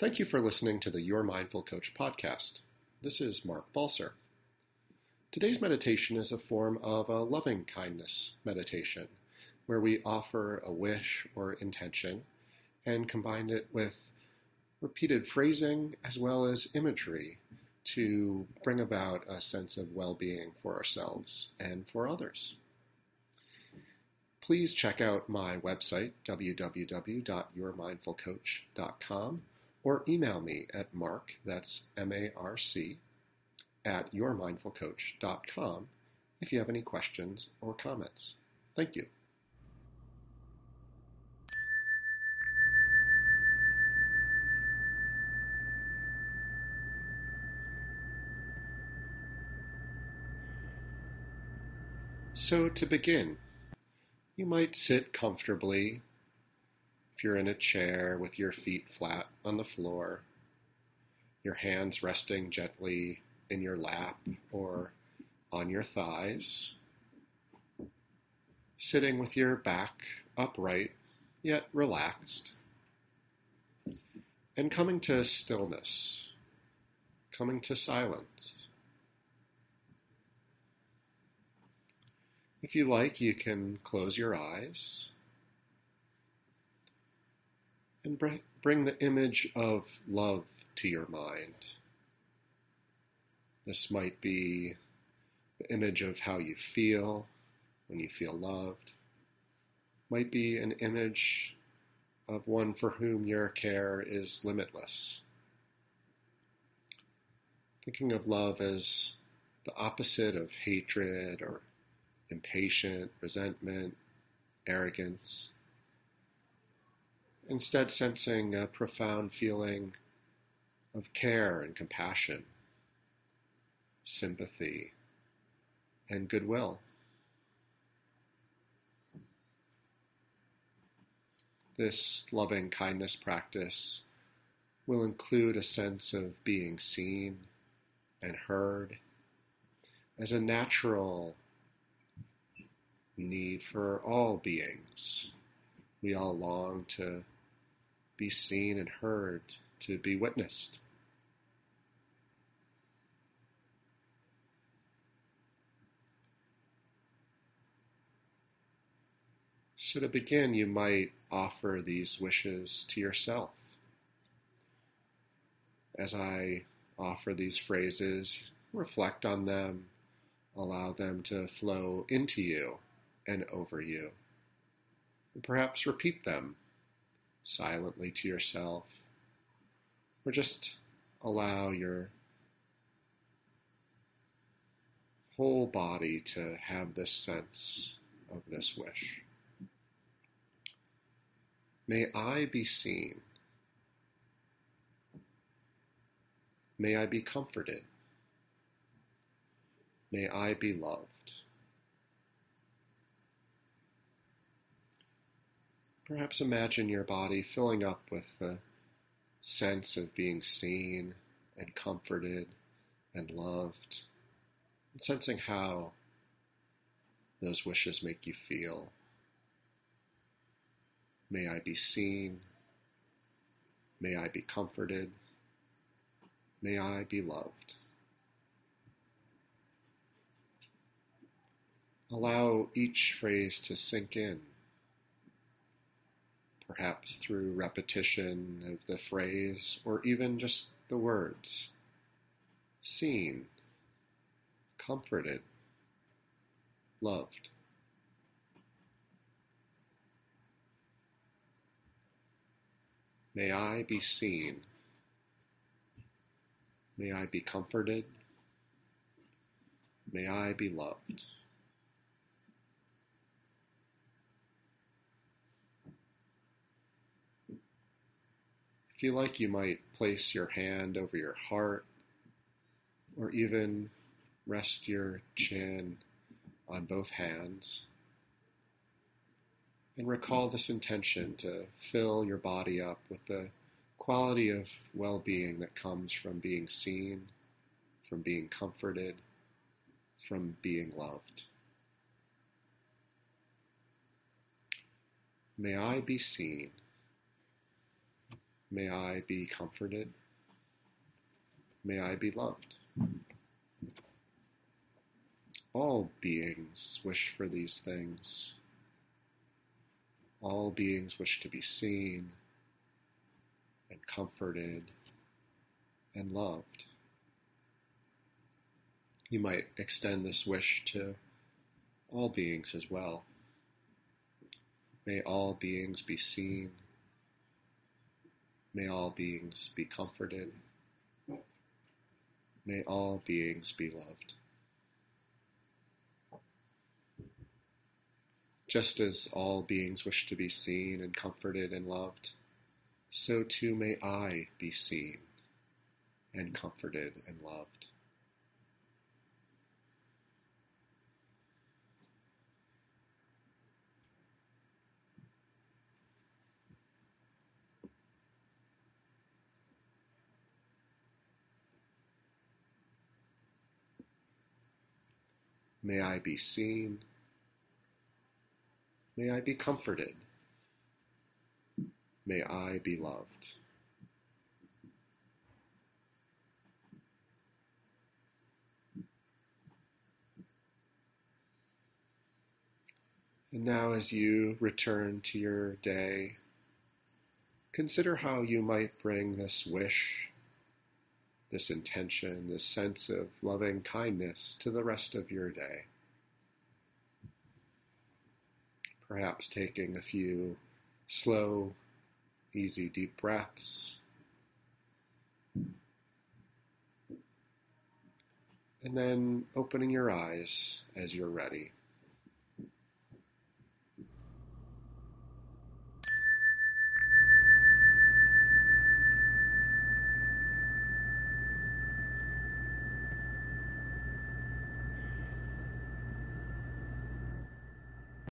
Thank you for listening to the Your Mindful Coach podcast. This is Marc Balser. Today's meditation is a form of a loving kindness meditation where we offer a wish or intention and combine it with repeated phrasing as well as imagery to bring about a sense of well being for ourselves and for others. Please check out my website, www.yourmindfulcoach.com or email me at marc, that's M-A-R-C, at yourmindfulcoach.com if you have any questions or comments. Thank you. So, to begin, you might sit comfortably you're in a chair with your feet flat on the floor, your hands resting gently in your lap or on your thighs, sitting with your back upright yet relaxed, and coming to stillness, coming to silence. If you like, you can close your eyes and bring the image of love to your mind. This might be the image of how you feel when you feel loved. Might be an image of one for whom your care is limitless. Thinking of love as the opposite of hatred or impatient, resentment, arrogance instead sensing a profound feeling of care and compassion, sympathy, and goodwill. This loving kindness practice will include a sense of being seen and heard as a natural need for all beings. We all long to be seen and heard, to be witnessed. So, to begin, you might offer these wishes to yourself. As I offer these phrases, reflect on them, allow them to flow into you and over you. And perhaps repeat them silently to yourself, or just allow your whole body to have this sense of this wish. May I be seen. May I be comforted. May I be loved. Perhaps imagine your body filling up with the sense of being seen and comforted and loved, and sensing how those wishes make you feel. May I be seen. May I be comforted. May I be loved. Allow each phrase to sink in perhaps through repetition of the phrase or even just the words. Seen, comforted, loved. May I be seen. May I be comforted. May I be loved. You like, you might place your hand over your heart or even rest your chin on both hands. And recall this intention to fill your body up with the quality of well being that comes from being seen, from being comforted, from being loved. May I be seen. May I be comforted. May I be loved. All beings wish for these things. All beings wish to be seen and comforted and loved. You might extend this wish to all beings as well. May all beings be seen. May all beings be comforted. May all beings be loved. Just as all beings wish to be seen and comforted and loved, so too may I be seen and comforted and loved. May I be seen. May I be comforted. May I be loved. And now, as you return to your day, consider how you might bring this wish this intention, this sense of loving kindness to the rest of your day. Perhaps taking a few slow, easy, deep breaths. And then opening your eyes as you're ready.